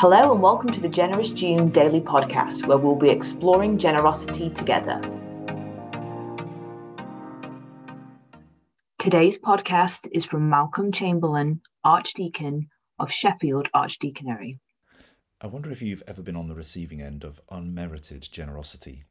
Hello, and welcome to the Generous June Daily Podcast, where we'll be exploring generosity together. Today's podcast is from Malcolm Chamberlain, Archdeacon of Sheffield Archdeaconry. I wonder if you've ever been on the receiving end of unmerited generosity.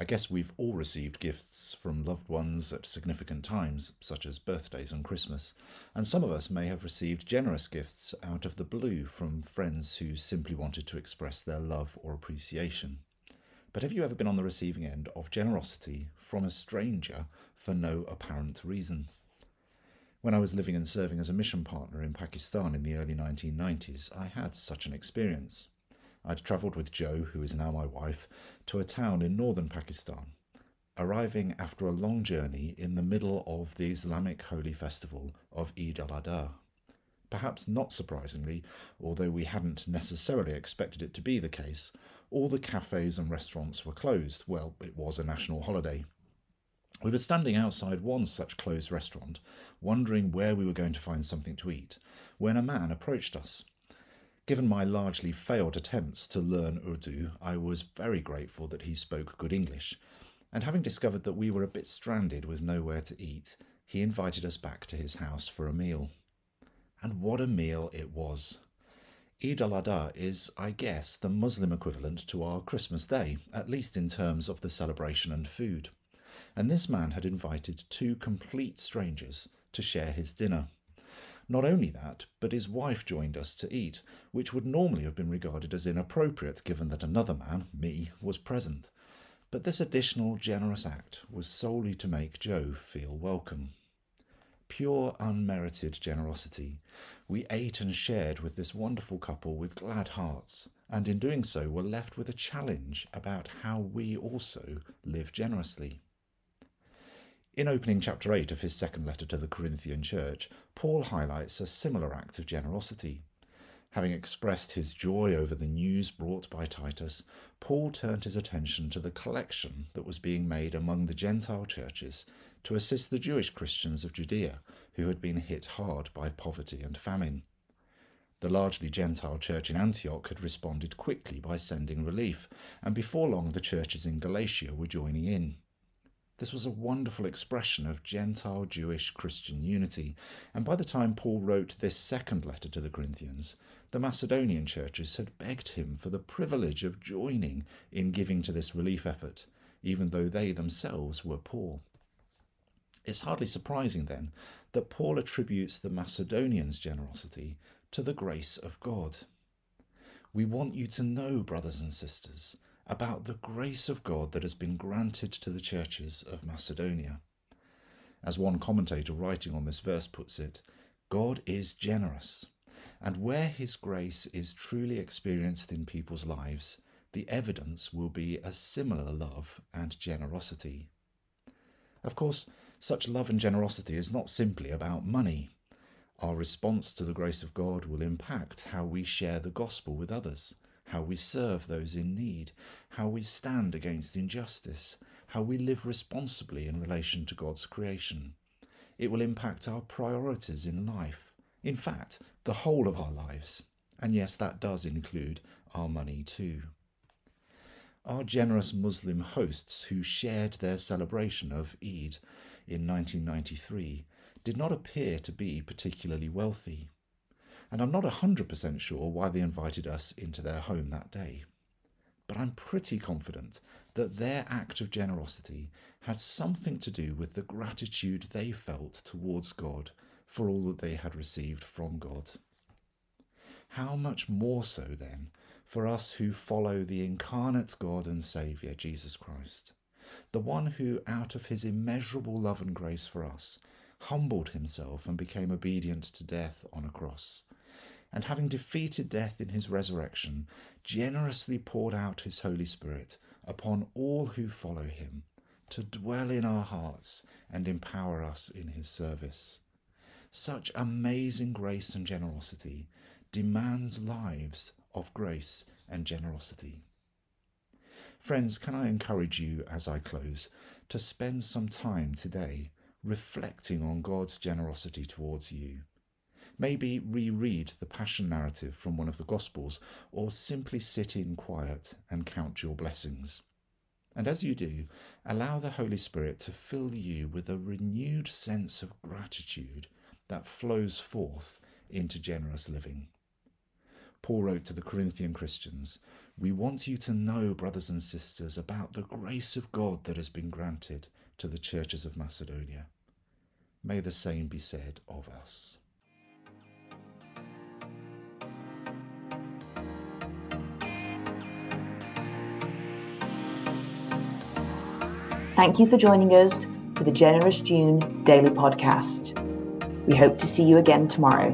I guess we've all received gifts from loved ones at significant times, such as birthdays and Christmas, and some of us may have received generous gifts out of the blue from friends who simply wanted to express their love or appreciation. But have you ever been on the receiving end of generosity from a stranger for no apparent reason? When I was living and serving as a mission partner in Pakistan in the early 1990s, I had such an experience. I'd travelled with Jo, who is now my wife, to a town in northern Pakistan, arriving after a long journey in the middle of the Islamic holy festival of Eid al Adha. Perhaps not surprisingly, although we hadn't necessarily expected it to be the case, all the cafes and restaurants were closed. Well, it was a national holiday. We were standing outside one such closed restaurant, wondering where we were going to find something to eat, when a man approached us. Given my largely failed attempts to learn Urdu, I was very grateful that he spoke good English, and having discovered that we were a bit stranded with nowhere to eat, he invited us back to his house for a meal. And what a meal it was! Eid al Adha is, I guess, the Muslim equivalent to our Christmas Day, at least in terms of the celebration and food. And this man had invited two complete strangers to share his dinner. Not only that, but his wife joined us to eat, which would normally have been regarded as inappropriate given that another man, me, was present. But this additional generous act was solely to make Jo feel welcome. Pure unmerited generosity. We ate and shared with this wonderful couple with glad hearts, and in doing so were left with a challenge about how we also live generously. In opening chapter 8 of his second letter to the Corinthian church, Paul highlights a similar act of generosity. Having expressed his joy over the news brought by Titus, Paul turned his attention to the collection that was being made among the Gentile churches to assist the Jewish Christians of Judea who had been hit hard by poverty and famine. The largely Gentile church in Antioch had responded quickly by sending relief, and before long the churches in Galatia were joining in. This was a wonderful expression of Gentile Jewish Christian unity, and by the time Paul wrote this second letter to the Corinthians, the Macedonian churches had begged him for the privilege of joining in giving to this relief effort, even though they themselves were poor. It's hardly surprising, then, that Paul attributes the Macedonians' generosity to the grace of God. We want you to know, brothers and sisters, about the grace of God that has been granted to the churches of Macedonia. As one commentator writing on this verse puts it, God is generous, and where his grace is truly experienced in people's lives, the evidence will be a similar love and generosity. Of course, such love and generosity is not simply about money. Our response to the grace of God will impact how we share the gospel with others how we serve those in need, how we stand against injustice, how we live responsibly in relation to God's creation. It will impact our priorities in life, in fact, the whole of our lives. And yes, that does include our money too. Our generous Muslim hosts who shared their celebration of Eid in 1993 did not appear to be particularly wealthy and I'm not 100% sure why they invited us into their home that day. But I'm pretty confident that their act of generosity had something to do with the gratitude they felt towards God for all that they had received from God. How much more so, then, for us who follow the incarnate God and Saviour, Jesus Christ, the one who, out of his immeasurable love and grace for us, humbled himself and became obedient to death on a cross, and having defeated death in his resurrection, generously poured out his Holy Spirit upon all who follow him to dwell in our hearts and empower us in his service. Such amazing grace and generosity demands lives of grace and generosity. Friends, can I encourage you as I close to spend some time today reflecting on God's generosity towards you? Maybe reread the Passion narrative from one of the Gospels, or simply sit in quiet and count your blessings. And as you do, allow the Holy Spirit to fill you with a renewed sense of gratitude that flows forth into generous living. Paul wrote to the Corinthian Christians, We want you to know, brothers and sisters, about the grace of God that has been granted to the churches of Macedonia. May the same be said of us. Thank you for joining us for the Generous June Daily Podcast. We hope to see you again tomorrow.